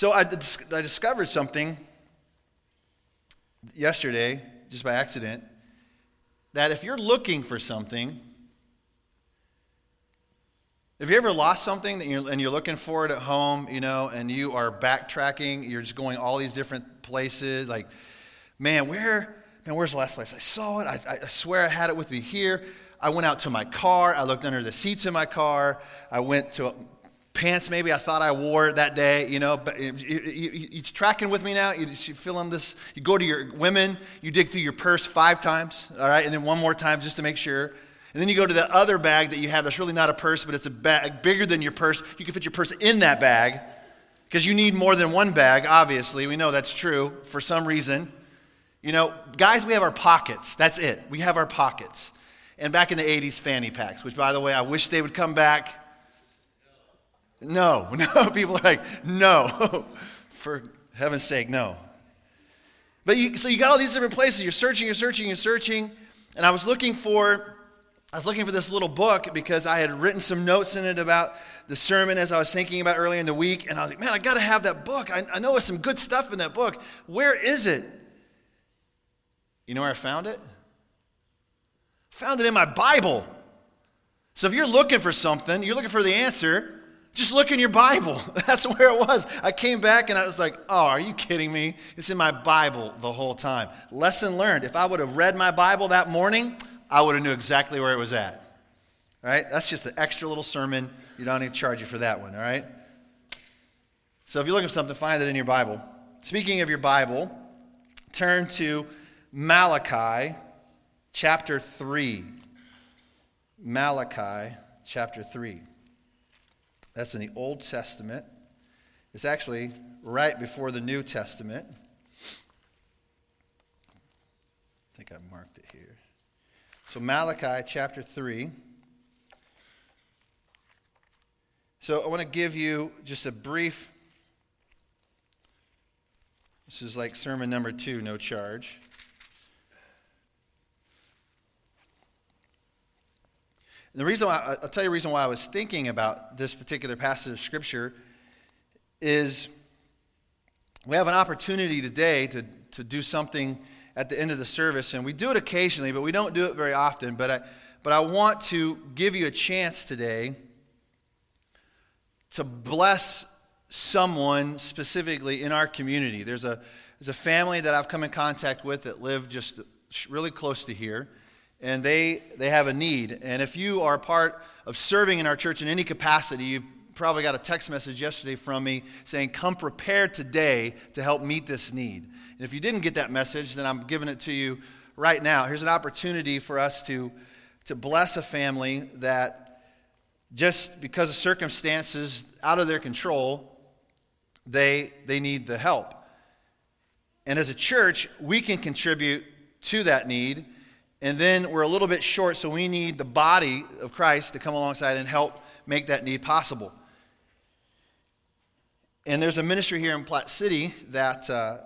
So I, I discovered something yesterday, just by accident, that if you're looking for something, have you ever lost something that you're, and you're looking for it at home, you know, and you are backtracking, you're just going all these different places, like, man, where, man, where's the last place I saw it? I, I swear I had it with me here. I went out to my car. I looked under the seats in my car. I went to pants maybe I thought I wore that day, you know. But you, you, you, you tracking with me now? You, you feeling this? You go to your women, you dig through your purse five times, all right, and then one more time just to make sure. And then you go to the other bag that you have that's really not a purse, but it's a bag bigger than your purse. You can fit your purse in that bag because you need more than one bag, obviously. We know that's true for some reason. You know, guys, we have our pockets. That's it. We have our pockets. And back in the 80s, fanny packs, which, by the way, I wish they would come back. No, no. People are like, no. For heaven's sake, no. But you, so you got all these different places. You're searching, you're searching, you're searching. And I was looking for, I was looking for this little book because I had written some notes in it about the sermon as I was thinking about earlier in the week. And I was like, man, I got to have that book. I, I know there's some good stuff in that book. Where is it? You know where I found it? Found it in my Bible. So if you're looking for something, you're looking for the answer, just look in your Bible. That's where it was. I came back and I was like, oh, are you kidding me? It's in my Bible the whole time. Lesson learned. If I would have read my Bible that morning, I would have knew exactly where it was at. All right? That's just an extra little sermon. You don't need to charge you for that one, all right? So if you're looking for something, find it in your Bible. Speaking of your Bible, turn to Malachi chapter 3. Malachi chapter 3. That's in the Old Testament. It's actually right before the New Testament. I think I marked it here. So, Malachi chapter 3. So, I want to give you just a brief. This is like sermon number two, no charge. The reason why, I'll tell you the reason why I was thinking about this particular passage of Scripture is we have an opportunity today to, to do something at the end of the service, and we do it occasionally, but we don't do it very often. But I, but I want to give you a chance today to bless someone specifically in our community. There's a, there's a family that I've come in contact with that live just really close to here and they, they have a need. And if you are part of serving in our church in any capacity, you've probably got a text message yesterday from me saying, Come prepared today to help meet this need. And if you didn't get that message, then I'm giving it to you right now. Here's an opportunity for us to, to bless a family that just because of circumstances out of their control, they, they need the help. And as a church, we can contribute to that need and then we're a little bit short, so we need the body of Christ to come alongside and help make that need possible. And there's a ministry here in Platte City that, uh,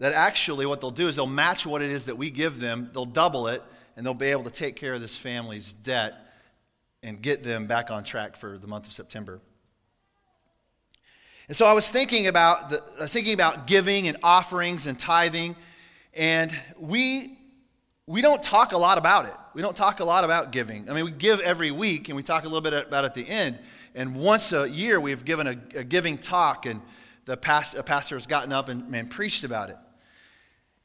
that actually what they'll do is they'll match what it is that we give them, they'll double it, and they'll be able to take care of this family's debt and get them back on track for the month of September. And so I was thinking about the, I was thinking about giving and offerings and tithing, and we we don't talk a lot about it. We don't talk a lot about giving. I mean, we give every week and we talk a little bit about it at the end. And once a year, we've given a, a giving talk, and the past, a pastor has gotten up and, and preached about it.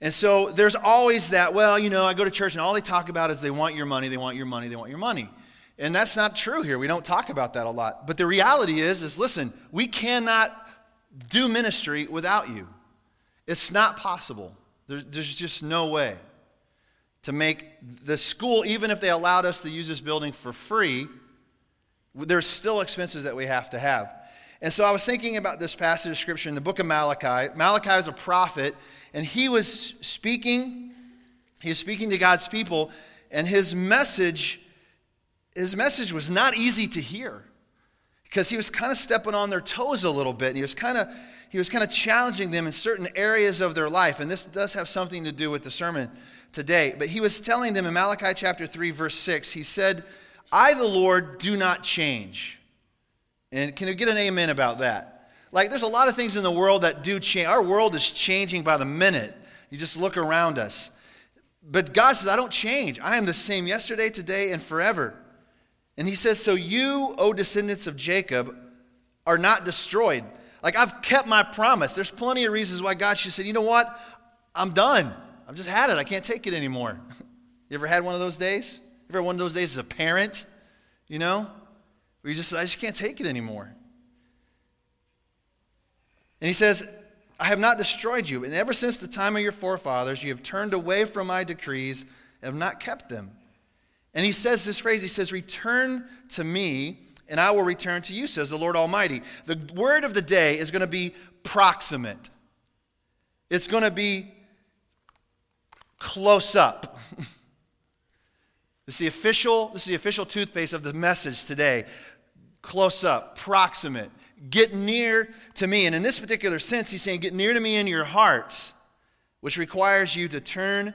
And so there's always that, well, you know, I go to church and all they talk about is they want your money, they want your money, they want your money. And that's not true here. We don't talk about that a lot. But the reality is, is listen, we cannot do ministry without you. It's not possible. There, there's just no way to make the school, even if they allowed us to use this building for free, there's still expenses that we have to have. And so I was thinking about this passage of scripture in the book of Malachi. Malachi is a prophet, and he was speaking, he was speaking to God's people, and his message, his message was not easy to hear. Because he was kind of stepping on their toes a little bit, and he was kind of he was kind of challenging them in certain areas of their life. And this does have something to do with the sermon today. But he was telling them in Malachi chapter 3, verse 6, he said, I, the Lord, do not change. And can you get an amen about that? Like, there's a lot of things in the world that do change. Our world is changing by the minute. You just look around us. But God says, I don't change. I am the same yesterday, today, and forever. And he says, So you, O descendants of Jacob, are not destroyed. Like I've kept my promise. There's plenty of reasons why God should say, you know what? I'm done. I've just had it. I can't take it anymore. you ever had one of those days? You ever had one of those days as a parent? You know? Where you just, I just can't take it anymore. And he says, I have not destroyed you. And ever since the time of your forefathers, you have turned away from my decrees and have not kept them. And he says this phrase he says, Return to me, and I will return to you, says the Lord Almighty. The word of the day is going to be proximate, it's going to be close up. this, is the official, this is the official toothpaste of the message today. Close up, proximate. Get near to me. And in this particular sense, he's saying, Get near to me in your hearts, which requires you to turn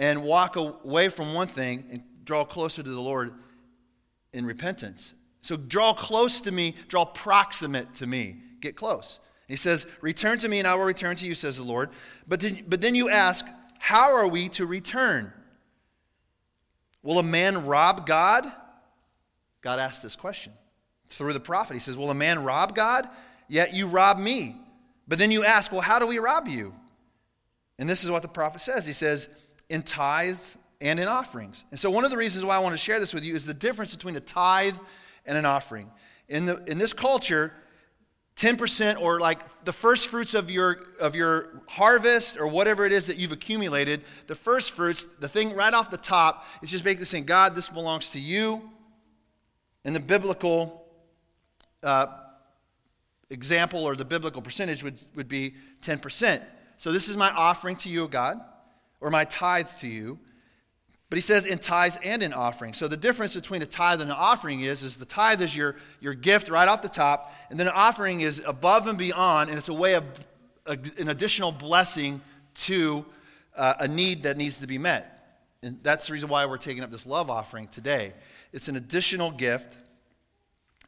and walk away from one thing and draw closer to the Lord in repentance. So draw close to me, draw proximate to me, get close. He says, Return to me, and I will return to you, says the Lord. But then, but then you ask, How are we to return? Will a man rob God? God asked this question through the prophet. He says, Will a man rob God? Yet you rob me. But then you ask, Well, how do we rob you? And this is what the prophet says. He says, In tithes and in offerings. And so, one of the reasons why I want to share this with you is the difference between a tithe and an offering. In, the, in this culture, 10% or like the first fruits of your, of your harvest or whatever it is that you've accumulated, the first fruits, the thing right off the top, is just basically saying, God, this belongs to you. And the biblical uh, example or the biblical percentage would, would be 10%. So this is my offering to you, God, or my tithe to you. But he says in tithes and in offerings. So the difference between a tithe and an offering is, is the tithe is your, your gift right off the top, and then an offering is above and beyond, and it's a way of a, an additional blessing to uh, a need that needs to be met. And that's the reason why we're taking up this love offering today. It's an additional gift.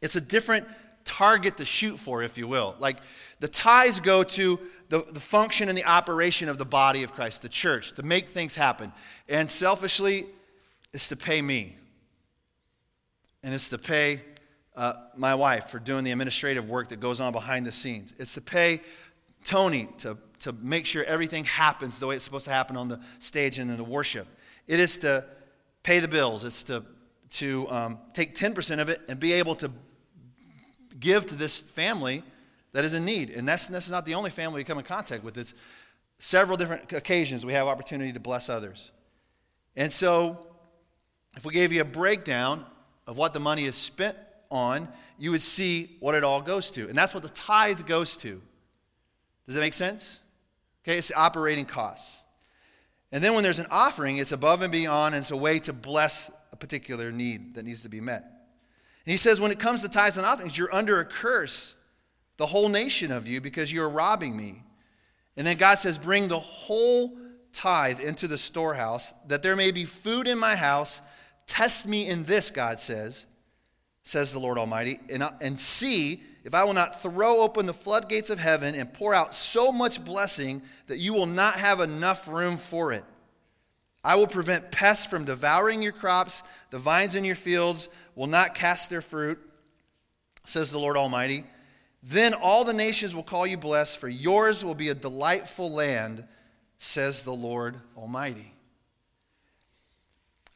It's a different target to shoot for, if you will. Like the tithes go to the, the function and the operation of the body of Christ, the church, to make things happen. And selfishly, it's to pay me. And it's to pay uh, my wife for doing the administrative work that goes on behind the scenes. It's to pay Tony to, to make sure everything happens the way it's supposed to happen on the stage and in the worship. It is to pay the bills. It's to, to um, take 10% of it and be able to give to this family that is in need. And that's, that's not the only family we come in contact with. It's several different occasions we have opportunity to bless others. And so, if we gave you a breakdown of what the money is spent on, you would see what it all goes to. And that's what the tithe goes to. Does that make sense? Okay, it's operating costs. And then when there's an offering, it's above and beyond, and it's a way to bless a particular need that needs to be met. And he says, when it comes to tithes and offerings, you're under a curse the whole nation of you because you're robbing me. And then God says, Bring the whole tithe into the storehouse, that there may be food in my house. Test me in this, God says, says the Lord Almighty, and, and see if I will not throw open the floodgates of heaven and pour out so much blessing that you will not have enough room for it. I will prevent pests from devouring your crops. The vines in your fields will not cast their fruit, says the Lord Almighty. Then all the nations will call you blessed, for yours will be a delightful land, says the Lord Almighty.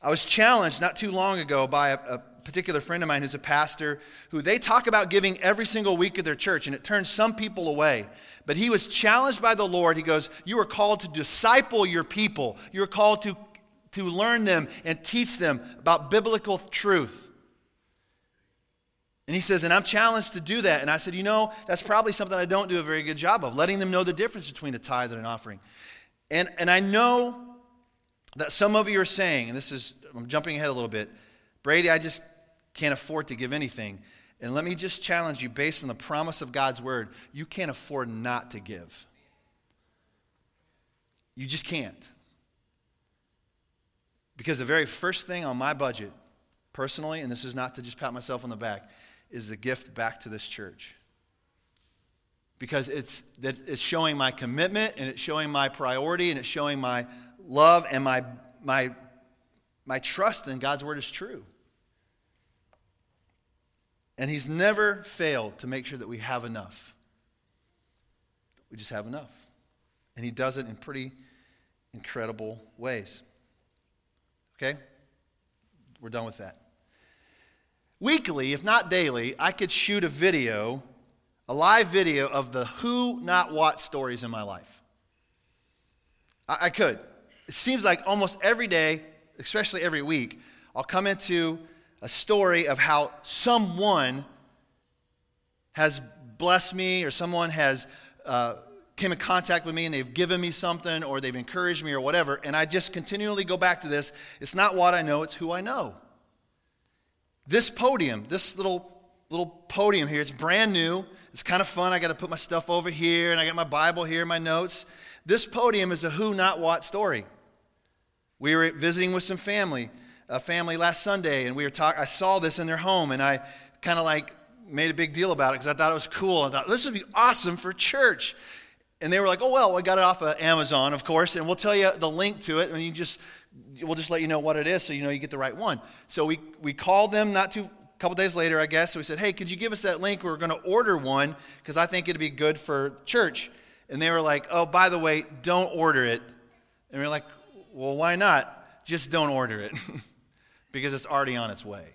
I was challenged not too long ago by a, a, particular friend of mine who's a pastor who they talk about giving every single week of their church, and it turns some people away. But he was challenged by the Lord. He goes, You are called to disciple your people, you're called to, to learn them and teach them about biblical truth. And he says, and I'm challenged to do that. And I said, you know, that's probably something I don't do a very good job of, letting them know the difference between a tithe and an offering. And, and I know that some of you are saying, and this is, I'm jumping ahead a little bit, Brady, I just can't afford to give anything. And let me just challenge you based on the promise of God's word, you can't afford not to give. You just can't. Because the very first thing on my budget, personally, and this is not to just pat myself on the back, is the gift back to this church. because it's, that it's showing my commitment and it's showing my priority and it's showing my love and my, my, my trust in God's word is true. And He's never failed to make sure that we have enough. We just have enough. And He does it in pretty incredible ways. Okay? We're done with that. Weekly, if not daily, I could shoot a video, a live video of the who, not what stories in my life. I, I could. It seems like almost every day, especially every week, I'll come into a story of how someone has blessed me or someone has uh, came in contact with me and they've given me something or they've encouraged me or whatever and i just continually go back to this it's not what i know it's who i know this podium this little little podium here it's brand new it's kind of fun i got to put my stuff over here and i got my bible here my notes this podium is a who not what story we were visiting with some family a family last sunday and we were talking i saw this in their home and i kind of like made a big deal about it because I thought it was cool. I thought this would be awesome for church. And they were like, oh, well, we got it off of Amazon, of course, and we'll tell you the link to it, and you just, we'll just let you know what it is so you know you get the right one. So we, we called them not too, a couple days later, I guess. So we said, hey, could you give us that link? We're going to order one because I think it'd be good for church. And they were like, oh, by the way, don't order it. And we are like, well, why not? Just don't order it because it's already on its way.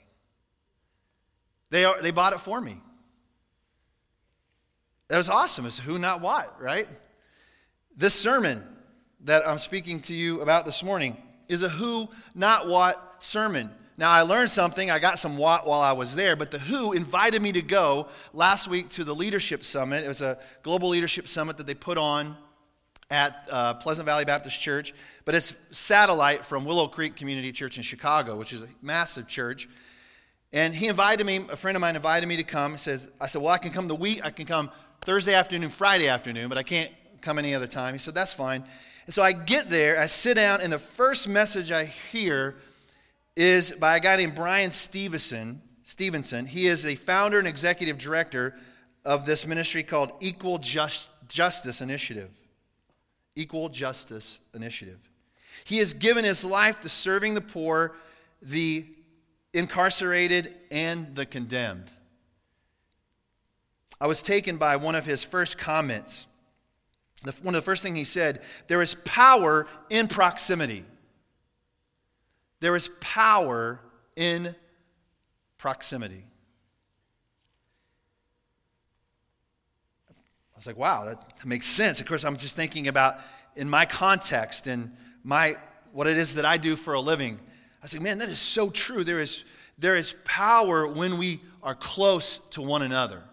They, are, they bought it for me. That was awesome. It's who, not what, right? This sermon that I'm speaking to you about this morning is a who, not what sermon. Now, I learned something. I got some what while I was there, but the who invited me to go last week to the Leadership Summit. It was a global leadership summit that they put on at uh, Pleasant Valley Baptist Church, but it's satellite from Willow Creek Community Church in Chicago, which is a massive church. And he invited me, a friend of mine invited me to come. He says, I said, well, I can come the week, I can come Thursday afternoon, Friday afternoon, but I can't come any other time. He said, That's fine. And so I get there, I sit down, and the first message I hear is by a guy named Bryan Stevenson. Stevenson. He is the founder and executive director of this ministry called Equal Just, Justice Initiative. Equal Justice Initiative. He has given his life to serving the poor, the incarcerated, and the condemned. I was taken by one of his first comments. One of the first things he said there is power in proximity. There is power in proximity. I was like, wow, that makes sense. Of course, I'm just thinking about in my context and my what it is that I do for a living. I was like, man, that is so true. There is, there is power when we are close to one another.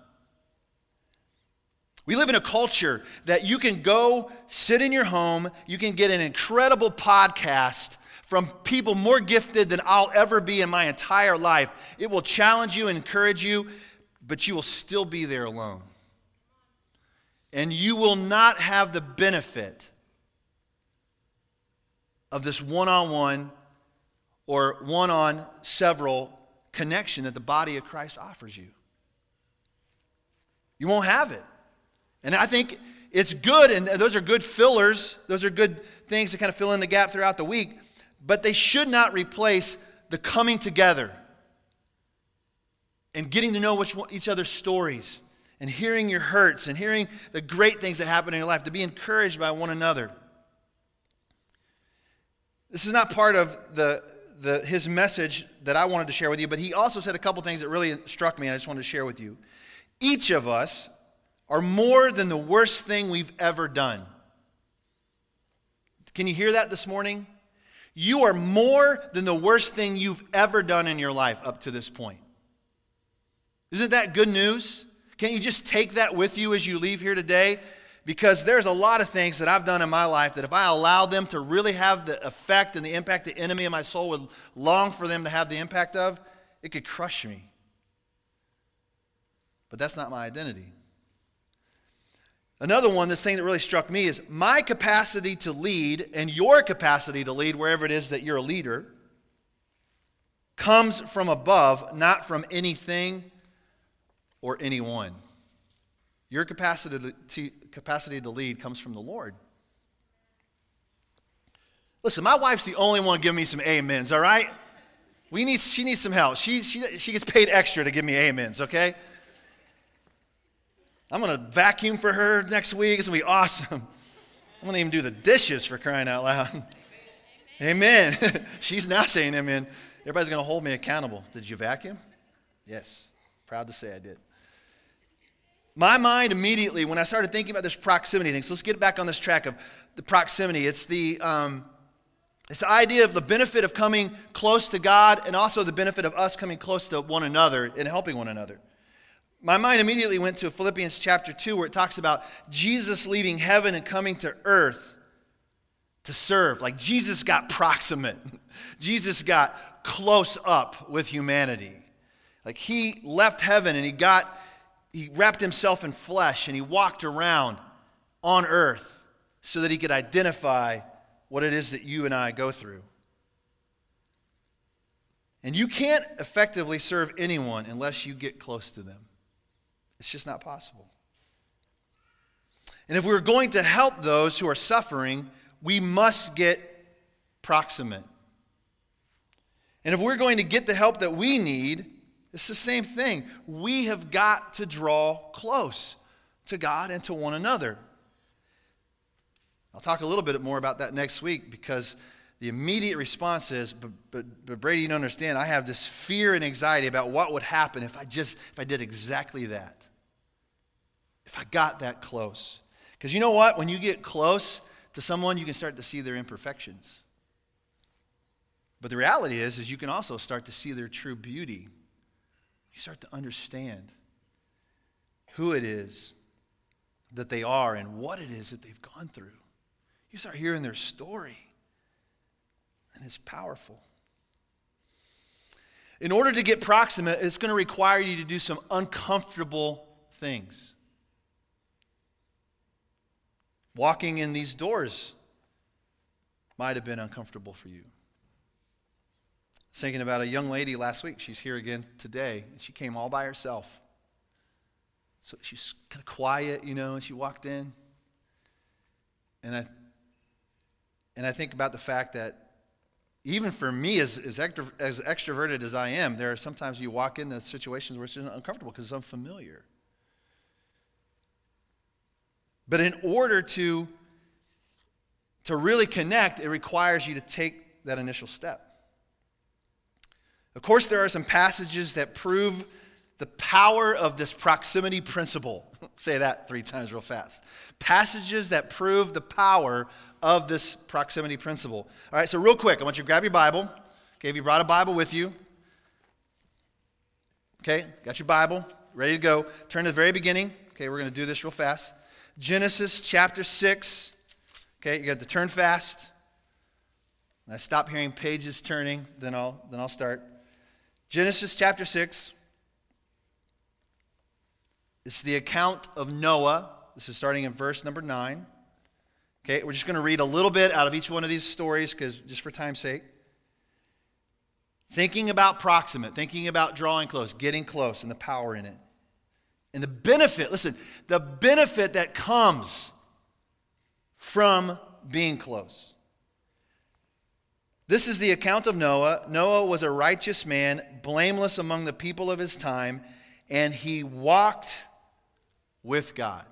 We live in a culture that you can go sit in your home, you can get an incredible podcast from people more gifted than I'll ever be in my entire life. It will challenge you encourage you, but you will still be there alone. And you will not have the benefit of this one on one or one on several connection that the body of Christ offers you. You won't have it. And I think it's good, and those are good fillers. Those are good things to kind of fill in the gap throughout the week, but they should not replace the coming together and getting to know which, each other's stories and hearing your hurts and hearing the great things that happen in your life, to be encouraged by one another. This is not part of the, the, his message that I wanted to share with you, but he also said a couple things that really struck me, and I just wanted to share with you. Each of us are more than the worst thing we've ever done. Can you hear that this morning? You are more than the worst thing you've ever done in your life up to this point. Isn't that good news? Can't you just take that with you as you leave here today? Because there's a lot of things that I've done in my life that if I allow them to really have the effect and the impact the enemy of my soul would long for them to have the impact of, it could crush me. But that's not my identity. Another one, this thing that really struck me is my capacity to lead and your capacity to lead, wherever it is that you're a leader, comes from above, not from anything or anyone. Your capacity to, capacity to lead comes from the Lord. Listen, my wife's the only one giving me some amens, all right? We need, she needs some help. She, she, she gets paid extra to give me amens, okay? I'm going to vacuum for her next week. It's going to be awesome. I'm going to even do the dishes for crying out loud. Amen. She's now saying amen. Everybody's going to hold me accountable. Did you vacuum? Yes. Proud to say I did. My mind immediately, when I started thinking about this proximity thing, so let's get back on this track of the proximity. It's the, um, it's the idea of the benefit of coming close to God and also the benefit of us coming close to one another and helping one another. My mind immediately went to Philippians chapter 2, where it talks about Jesus leaving heaven and coming to earth to serve. Like Jesus got proximate, Jesus got close up with humanity. Like he left heaven and he got, he wrapped himself in flesh and he walked around on earth so that he could identify what it is that you and I go through. And you can't effectively serve anyone unless you get close to them. It's just not possible. And if we're going to help those who are suffering, we must get proximate. And if we're going to get the help that we need, it's the same thing. We have got to draw close to God and to one another. I'll talk a little bit more about that next week because the immediate response is, but, but, but Brady, you don't understand. I have this fear and anxiety about what would happen if I just, if I did exactly that. If I got that close. Because you know what? When you get close to someone, you can start to see their imperfections. But the reality is, is you can also start to see their true beauty. You start to understand who it is that they are and what it is that they've gone through. You start hearing their story, and it's powerful. In order to get proximate, it's going to require you to do some uncomfortable things. Walking in these doors might have been uncomfortable for you. thinking about a young lady last week. She's here again today. And she came all by herself. So she's kind of quiet, you know, and she walked in. And I, and I think about the fact that even for me, as, as, extro, as extroverted as I am, there are sometimes you walk into situations where it's uncomfortable because it's unfamiliar. But in order to, to really connect, it requires you to take that initial step. Of course, there are some passages that prove the power of this proximity principle. Say that three times real fast. Passages that prove the power of this proximity principle. All right, so real quick, I want you to grab your Bible. Okay, if you brought a Bible with you, okay, got your Bible, ready to go. Turn to the very beginning. Okay, we're going to do this real fast. Genesis chapter 6. Okay, you got to turn fast. When I stop hearing pages turning, then I'll, then I'll start. Genesis chapter 6. It's the account of Noah. This is starting in verse number 9. Okay, we're just going to read a little bit out of each one of these stories because just for time's sake. Thinking about proximate, thinking about drawing close, getting close, and the power in it. And the benefit, listen, the benefit that comes from being close. This is the account of Noah. Noah was a righteous man, blameless among the people of his time, and he walked with God.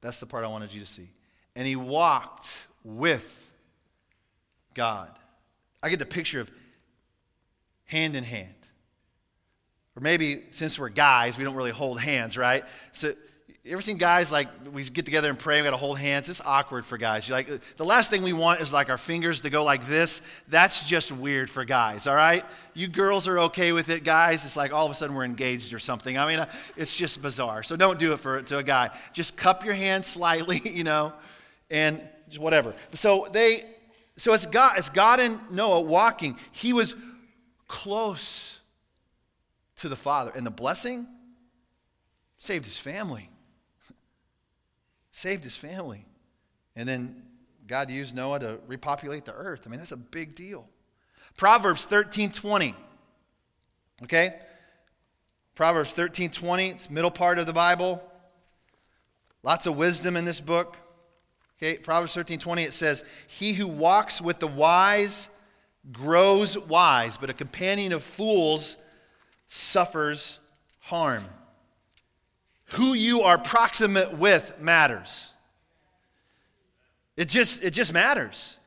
That's the part I wanted you to see. And he walked with God. I get the picture of hand in hand. Or maybe since we're guys, we don't really hold hands, right? So you ever seen guys like we get together and pray, we gotta hold hands? It's awkward for guys. you like the last thing we want is like our fingers to go like this. That's just weird for guys, all right? You girls are okay with it, guys. It's like all of a sudden we're engaged or something. I mean, uh, it's just bizarre. So don't do it for to a guy. Just cup your hands slightly, you know, and whatever. So they so as God, as God and Noah walking. He was close to the Father. And the blessing saved his family saved his family. And then God used Noah to repopulate the earth. I mean, that's a big deal. Proverbs 13 20. Okay? Proverbs 13 20, it's middle part of the Bible. Lots of wisdom in this book. Okay, Proverbs 13 20, it says, He who walks with the wise grows wise, but a companion of fools suffers harm. Who you are proximate with matters. It just, it just matters.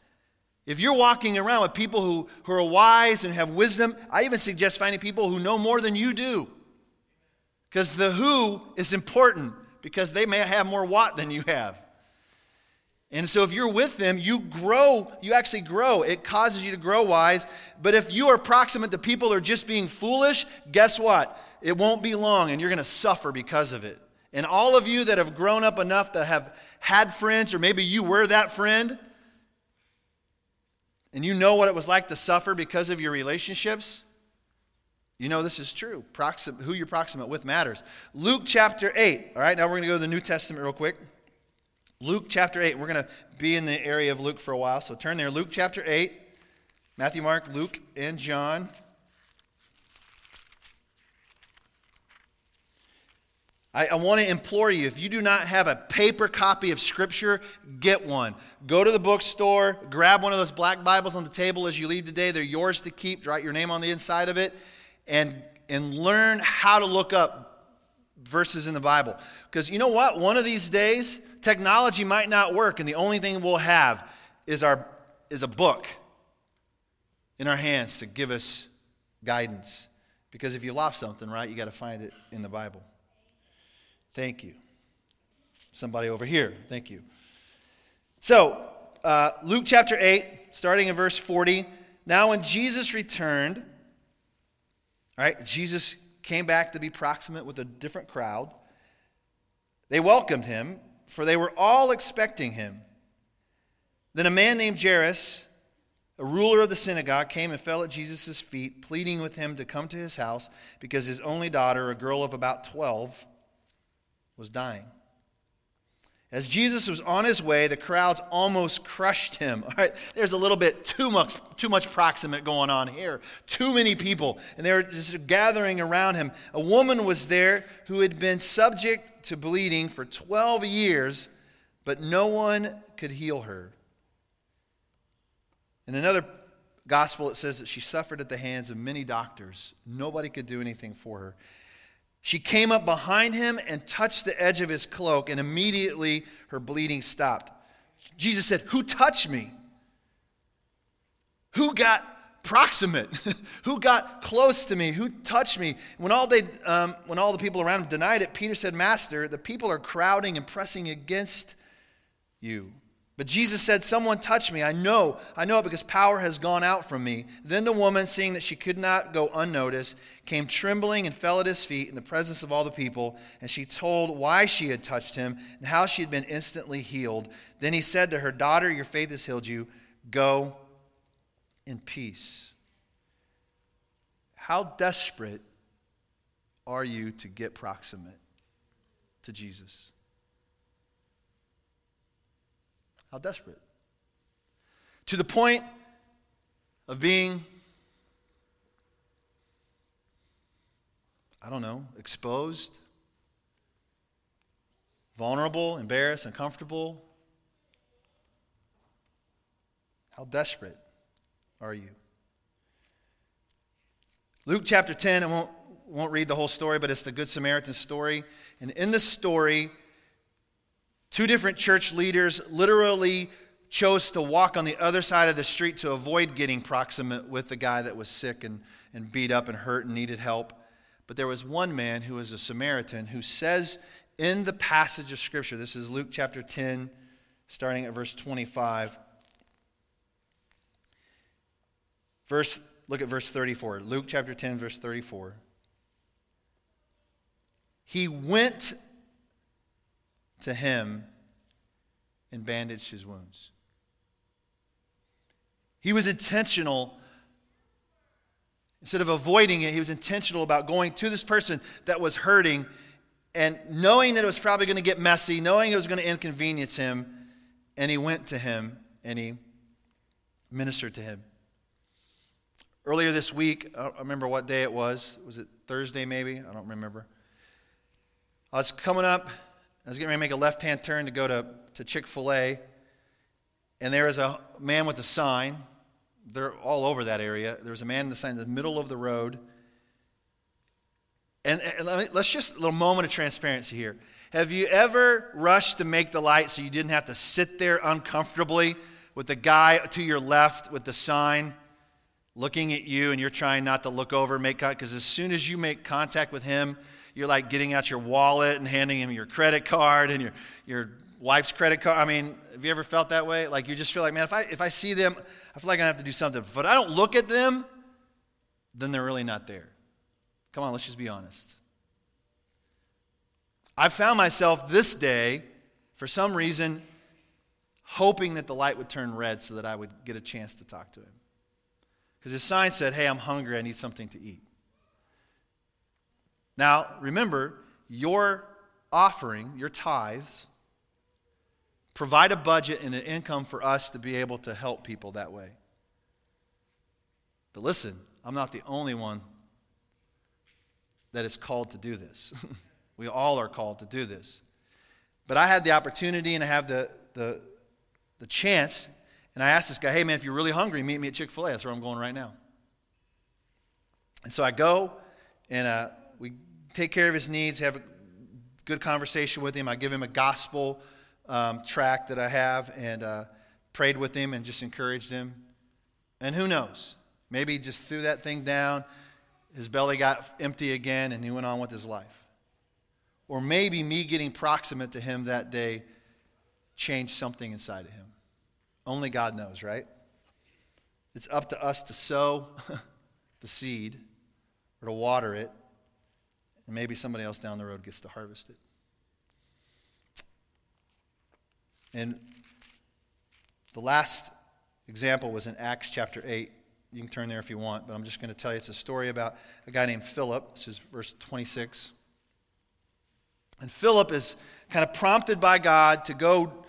If you're walking around with people who, who are wise and have wisdom, I even suggest finding people who know more than you do. Because the who is important because they may have more what than you have. And so if you're with them, you grow, you actually grow. It causes you to grow wise. But if you are proximate to people who are just being foolish, guess what? It won't be long and you're going to suffer because of it. And all of you that have grown up enough to have had friends, or maybe you were that friend, and you know what it was like to suffer because of your relationships, you know this is true. Proxim- who you're proximate with matters. Luke chapter 8. All right, now we're going to go to the New Testament real quick. Luke chapter 8. We're going to be in the area of Luke for a while, so turn there. Luke chapter 8. Matthew, Mark, Luke, and John. I, I want to implore you if you do not have a paper copy of Scripture, get one. Go to the bookstore, grab one of those black Bibles on the table as you leave today. They're yours to keep. Write your name on the inside of it and, and learn how to look up verses in the Bible. Because you know what? One of these days, technology might not work, and the only thing we'll have is, our, is a book in our hands to give us guidance. Because if you lost something, right, you got to find it in the Bible. Thank you. Somebody over here, thank you. So, uh, Luke chapter 8, starting in verse 40. Now, when Jesus returned, all right, Jesus came back to be proximate with a different crowd. They welcomed him, for they were all expecting him. Then a man named Jairus, a ruler of the synagogue, came and fell at Jesus' feet, pleading with him to come to his house because his only daughter, a girl of about 12, was dying. As Jesus was on his way, the crowds almost crushed him. All right, there's a little bit too much, too much proximate going on here. Too many people, and they were just gathering around him. A woman was there who had been subject to bleeding for 12 years, but no one could heal her. In another gospel, it says that she suffered at the hands of many doctors. Nobody could do anything for her. She came up behind him and touched the edge of his cloak, and immediately her bleeding stopped. Jesus said, Who touched me? Who got proximate? Who got close to me? Who touched me? When all, they, um, when all the people around him denied it, Peter said, Master, the people are crowding and pressing against you. But Jesus said, Someone touched me. I know. I know it because power has gone out from me. Then the woman, seeing that she could not go unnoticed, came trembling and fell at his feet in the presence of all the people. And she told why she had touched him and how she had been instantly healed. Then he said to her, Daughter, your faith has healed you. Go in peace. How desperate are you to get proximate to Jesus? How desperate. To the point of being, I don't know, exposed, vulnerable, embarrassed, uncomfortable. How desperate are you? Luke chapter 10, I won't, won't read the whole story, but it's the Good Samaritan story. And in this story, Two different church leaders literally chose to walk on the other side of the street to avoid getting proximate with the guy that was sick and, and beat up and hurt and needed help. But there was one man who was a Samaritan who says in the passage of Scripture, this is Luke chapter 10, starting at verse 25. Verse, look at verse 34. Luke chapter 10, verse 34. He went to him and bandaged his wounds. He was intentional. Instead of avoiding it, he was intentional about going to this person that was hurting and knowing that it was probably going to get messy, knowing it was going to inconvenience him, and he went to him and he ministered to him. Earlier this week, I don't remember what day it was. Was it Thursday, maybe. I don't remember. I was coming up, I was getting ready to make a left hand turn to go to, to Chick fil A, and there was a man with a sign. They're all over that area. There was a man in the sign in the middle of the road. And, and let's just a little moment of transparency here. Have you ever rushed to make the light so you didn't have to sit there uncomfortably with the guy to your left with the sign looking at you and you're trying not to look over make contact? because as soon as you make contact with him, you're like getting out your wallet and handing him your credit card and your, your wife's credit card. I mean, have you ever felt that way? Like you just feel like, man, if I, if I see them, I feel like I have to do something. But I don't look at them, then they're really not there. Come on, let's just be honest. I found myself this day, for some reason, hoping that the light would turn red so that I would get a chance to talk to him. Because his sign said, Hey, I'm hungry, I need something to eat. Now, remember, your offering, your tithes, provide a budget and an income for us to be able to help people that way. But listen, I'm not the only one that is called to do this. we all are called to do this. But I had the opportunity and I have the, the, the chance, and I asked this guy, hey man, if you're really hungry, meet me at Chick fil A. That's where I'm going right now. And so I go, and uh, we take care of his needs, have a good conversation with him. I give him a gospel um, track that I have, and uh, prayed with him and just encouraged him. And who knows? Maybe he just threw that thing down his belly got empty again and he went on with his life. Or maybe me getting proximate to him that day changed something inside of him. Only God knows, right? It's up to us to sow the seed or to water it, and maybe somebody else down the road gets to harvest it. And the last example was in Acts chapter 8. You can turn there if you want, but I'm just going to tell you it's a story about a guy named Philip. This is verse 26. And Philip is kind of prompted by God to go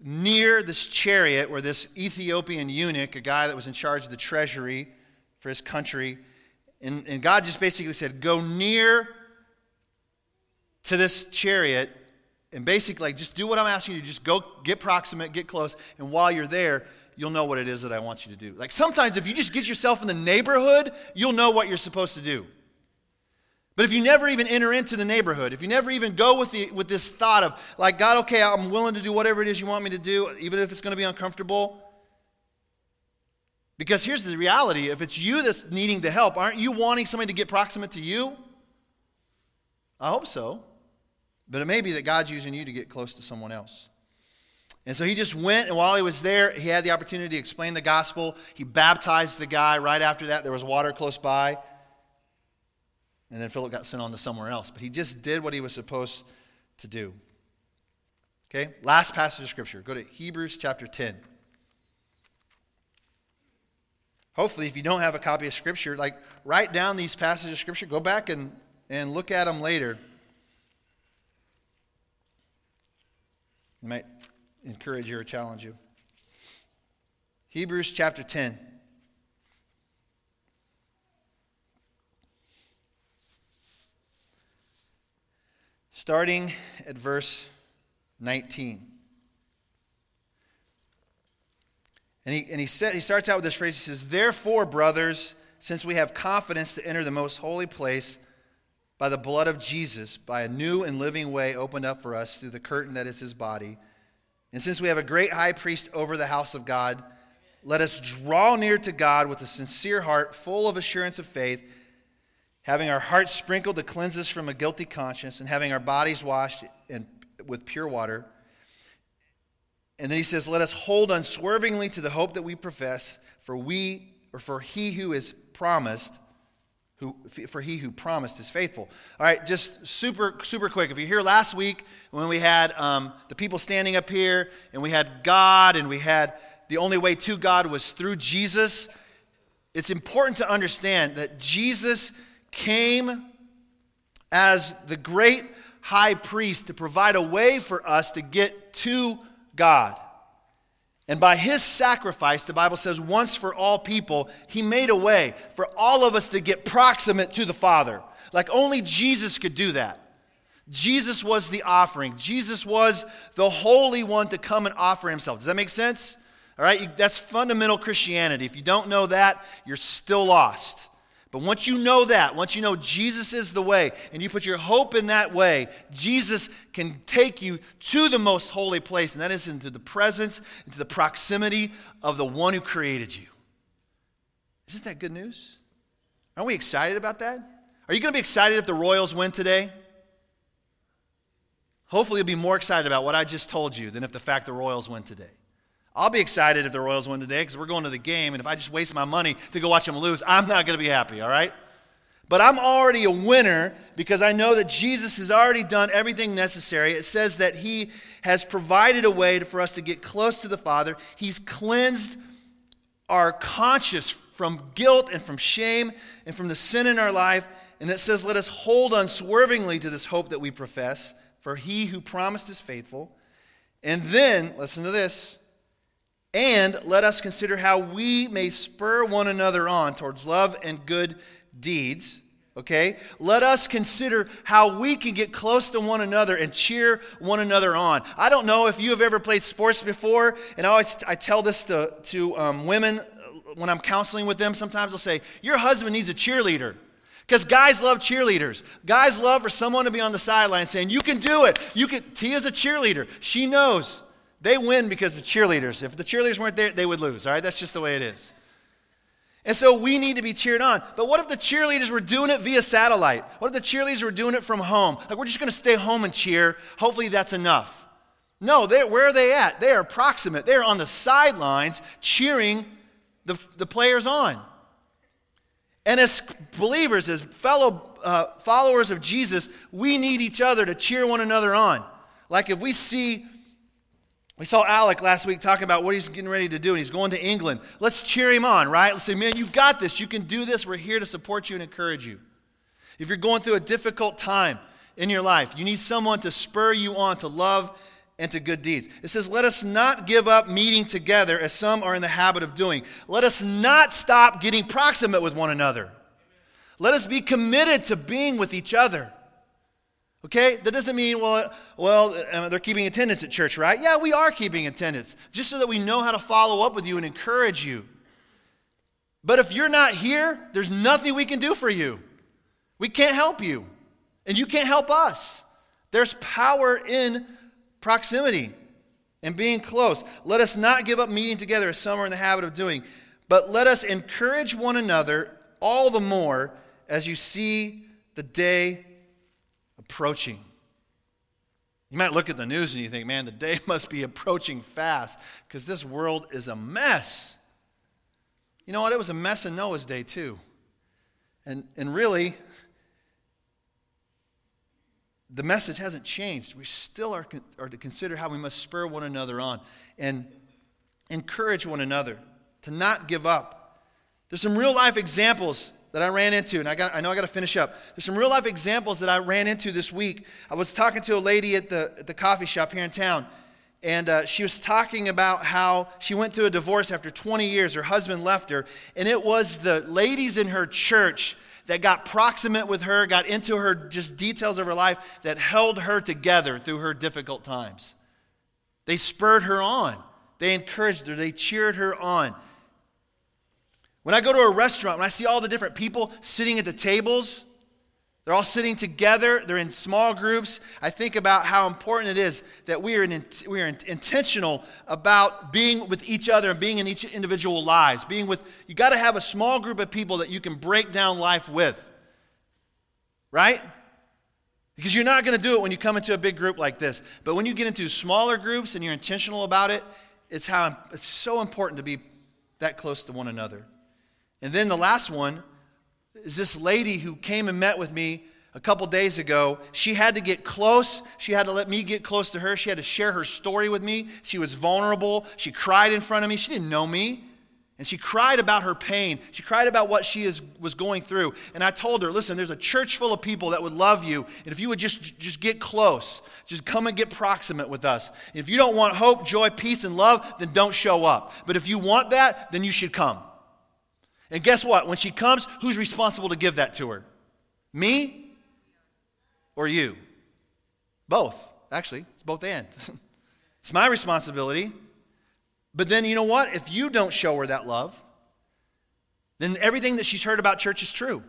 near this chariot where this Ethiopian eunuch, a guy that was in charge of the treasury for his country, and, and God just basically said, Go near to this chariot and basically like, just do what I'm asking you to. Just go get proximate, get close, and while you're there, you'll know what it is that I want you to do. Like sometimes if you just get yourself in the neighborhood, you'll know what you're supposed to do. But if you never even enter into the neighborhood, if you never even go with, the, with this thought of, like, God, okay, I'm willing to do whatever it is you want me to do, even if it's going to be uncomfortable. Because here's the reality if it's you that's needing the help, aren't you wanting somebody to get proximate to you? I hope so. But it may be that God's using you to get close to someone else. And so he just went, and while he was there, he had the opportunity to explain the gospel. He baptized the guy. Right after that, there was water close by. And then Philip got sent on to somewhere else. But he just did what he was supposed to do. Okay, last passage of scripture. Go to Hebrews chapter 10. Hopefully, if you don't have a copy of scripture, like write down these passages of scripture, go back and, and look at them later. You might encourage you or challenge you. Hebrews chapter 10. Starting at verse 19. And he, and he, said, he starts out with this phrase. He says, Therefore, brothers, since we have confidence to enter the most holy place by the blood of Jesus, by a new and living way opened up for us through the curtain that is his body, and since we have a great high priest over the house of God, let us draw near to God with a sincere heart, full of assurance of faith, having our hearts sprinkled to cleanse us from a guilty conscience, and having our bodies washed in, with pure water. And then he says, Let us hold unswervingly to the hope that we profess, for we, or for he who is promised, who, for he who promised is faithful. All right, just super, super quick. If you're here last week when we had um, the people standing up here and we had God and we had the only way to God was through Jesus, it's important to understand that Jesus came as the great high priest to provide a way for us to get to God. And by his sacrifice, the Bible says, once for all people, he made a way for all of us to get proximate to the Father. Like only Jesus could do that. Jesus was the offering. Jesus was the holy one to come and offer himself. Does that make sense? All right, that's fundamental Christianity. If you don't know that, you're still lost. But once you know that, once you know Jesus is the way, and you put your hope in that way, Jesus can take you to the most holy place, and that is into the presence, into the proximity of the one who created you. Isn't that good news? Aren't we excited about that? Are you going to be excited if the Royals win today? Hopefully, you'll be more excited about what I just told you than if the fact the Royals win today. I'll be excited if the Royals win today because we're going to the game, and if I just waste my money to go watch them lose, I'm not going to be happy, all right? But I'm already a winner because I know that Jesus has already done everything necessary. It says that He has provided a way for us to get close to the Father. He's cleansed our conscience from guilt and from shame and from the sin in our life. And it says, Let us hold unswervingly to this hope that we profess, for He who promised is faithful. And then, listen to this and let us consider how we may spur one another on towards love and good deeds. Okay? Let us consider how we can get close to one another and cheer one another on. I don't know if you have ever played sports before, and I always I tell this to, to um, women when I'm counseling with them. Sometimes they'll say, Your husband needs a cheerleader. Because guys love cheerleaders. Guys love for someone to be on the sideline saying, You can do it. You can. Tia's a cheerleader. She knows. They win because the cheerleaders. If the cheerleaders weren't there, they would lose. All right, that's just the way it is. And so we need to be cheered on. But what if the cheerleaders were doing it via satellite? What if the cheerleaders were doing it from home? Like we're just going to stay home and cheer. Hopefully that's enough. No, where are they at? They are proximate. They are on the sidelines cheering the, the players on. And as believers, as fellow uh, followers of Jesus, we need each other to cheer one another on. Like if we see we saw Alec last week talking about what he's getting ready to do, and he's going to England. Let's cheer him on, right? Let's say, man, you got this. You can do this. We're here to support you and encourage you. If you're going through a difficult time in your life, you need someone to spur you on to love and to good deeds. It says, Let us not give up meeting together as some are in the habit of doing. Let us not stop getting proximate with one another. Let us be committed to being with each other. Okay? That doesn't mean, well, well, uh, they're keeping attendance at church, right? Yeah, we are keeping attendance, just so that we know how to follow up with you and encourage you. But if you're not here, there's nothing we can do for you. We can't help you, and you can't help us. There's power in proximity and being close. Let us not give up meeting together as some are in the habit of doing, but let us encourage one another all the more as you see the day approaching. You might look at the news and you think, man, the day must be approaching fast because this world is a mess. You know what? It was a mess in Noah's day, too. And, and really, the message hasn't changed. We still are, are to consider how we must spur one another on and encourage one another to not give up. There's some real life examples that I ran into, and I, got, I know I got to finish up. There's some real life examples that I ran into this week. I was talking to a lady at the, at the coffee shop here in town, and uh, she was talking about how she went through a divorce after 20 years. Her husband left her, and it was the ladies in her church that got proximate with her, got into her just details of her life that held her together through her difficult times. They spurred her on, they encouraged her, they cheered her on. When I go to a restaurant, when I see all the different people sitting at the tables, they're all sitting together, they're in small groups. I think about how important it is that we are, in, we are intentional about being with each other and being in each individual lives. Being with, you got to have a small group of people that you can break down life with. Right? Because you're not going to do it when you come into a big group like this. But when you get into smaller groups and you're intentional about it, it's how it's so important to be that close to one another. And then the last one is this lady who came and met with me a couple days ago. She had to get close. She had to let me get close to her. She had to share her story with me. She was vulnerable. She cried in front of me. She didn't know me. And she cried about her pain. She cried about what she is, was going through. And I told her, listen, there's a church full of people that would love you. And if you would just, just get close, just come and get proximate with us. If you don't want hope, joy, peace, and love, then don't show up. But if you want that, then you should come. And guess what? When she comes, who's responsible to give that to her? Me? or you? Both, actually. It's both and. it's my responsibility. But then you know what? If you don't show her that love, then everything that she's heard about church is true.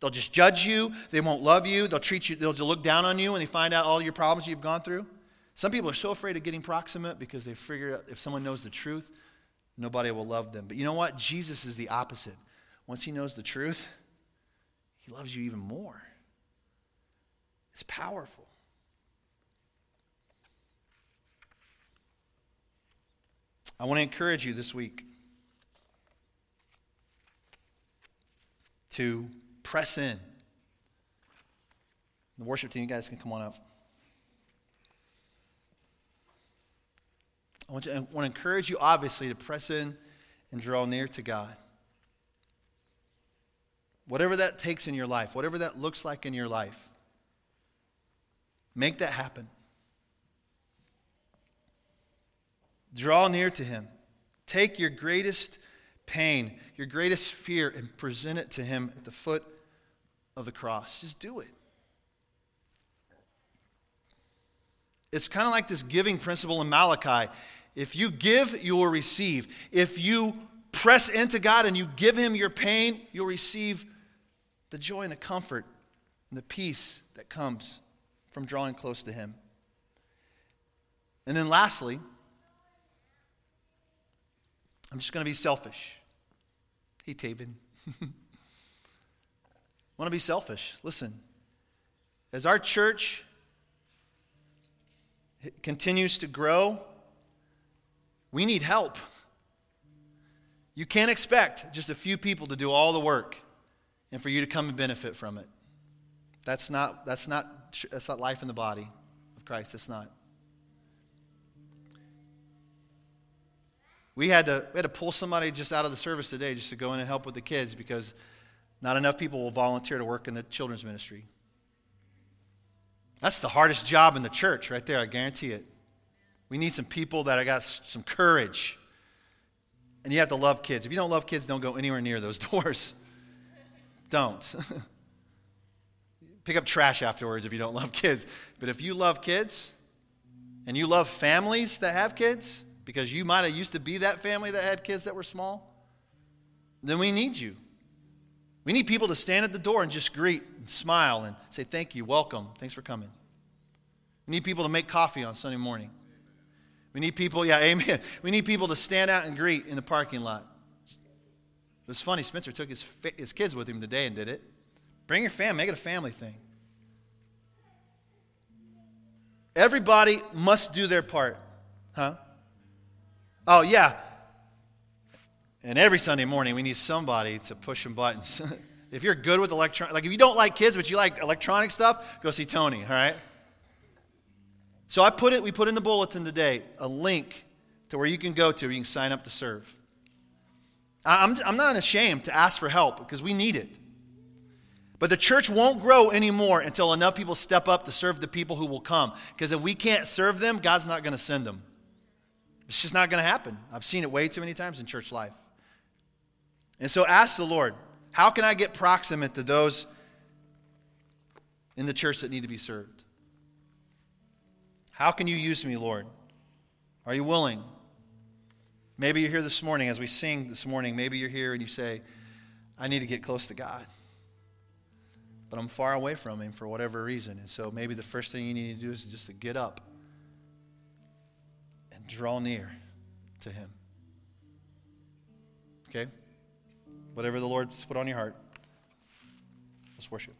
They'll just judge you. They won't love you. They'll treat you, they'll look down on you when they find out all your problems you've gone through. Some people are so afraid of getting proximate because they figure out if someone knows the truth, nobody will love them. But you know what? Jesus is the opposite. Once he knows the truth, he loves you even more. It's powerful. I want to encourage you this week to press in. The worship team, you guys can come on up. I want, to, I want to encourage you, obviously, to press in and draw near to God. Whatever that takes in your life, whatever that looks like in your life, make that happen. Draw near to Him. Take your greatest pain, your greatest fear, and present it to Him at the foot of the cross. Just do it. It's kind of like this giving principle in Malachi. If you give, you will receive. If you press into God and you give Him your pain, you'll receive the joy and the comfort and the peace that comes from drawing close to Him. And then lastly, I'm just going to be selfish. Hey, Tabin. want to be selfish. Listen, as our church continues to grow, we need help. You can't expect just a few people to do all the work and for you to come and benefit from it. That's not, that's not, that's not life in the body of Christ. It's not. We had, to, we had to pull somebody just out of the service today just to go in and help with the kids because not enough people will volunteer to work in the children's ministry. That's the hardest job in the church right there, I guarantee it. We need some people that have got some courage. And you have to love kids. If you don't love kids, don't go anywhere near those doors. don't. Pick up trash afterwards if you don't love kids. But if you love kids and you love families that have kids, because you might have used to be that family that had kids that were small, then we need you. We need people to stand at the door and just greet and smile and say, Thank you, welcome, thanks for coming. We need people to make coffee on Sunday morning. We need people, yeah, amen. We need people to stand out and greet in the parking lot. It was funny, Spencer took his, his kids with him today and did it. Bring your family, make it a family thing. Everybody must do their part. Huh? Oh, yeah, and every Sunday morning, we need somebody to push some buttons. if you're good with electronic, like if you don't like kids, but you like electronic stuff, go see Tony, all right? So I put it, we put in the bulletin today a link to where you can go to, where you can sign up to serve. I'm, I'm not ashamed to ask for help because we need it. But the church won't grow anymore until enough people step up to serve the people who will come. Because if we can't serve them, God's not going to send them. It's just not going to happen. I've seen it way too many times in church life. And so ask the Lord, how can I get proximate to those in the church that need to be served? How can you use me, Lord? Are you willing? Maybe you're here this morning as we sing this morning. Maybe you're here and you say, I need to get close to God. But I'm far away from Him for whatever reason. And so maybe the first thing you need to do is just to get up and draw near to Him. Okay? Whatever the Lord's put on your heart, let's worship.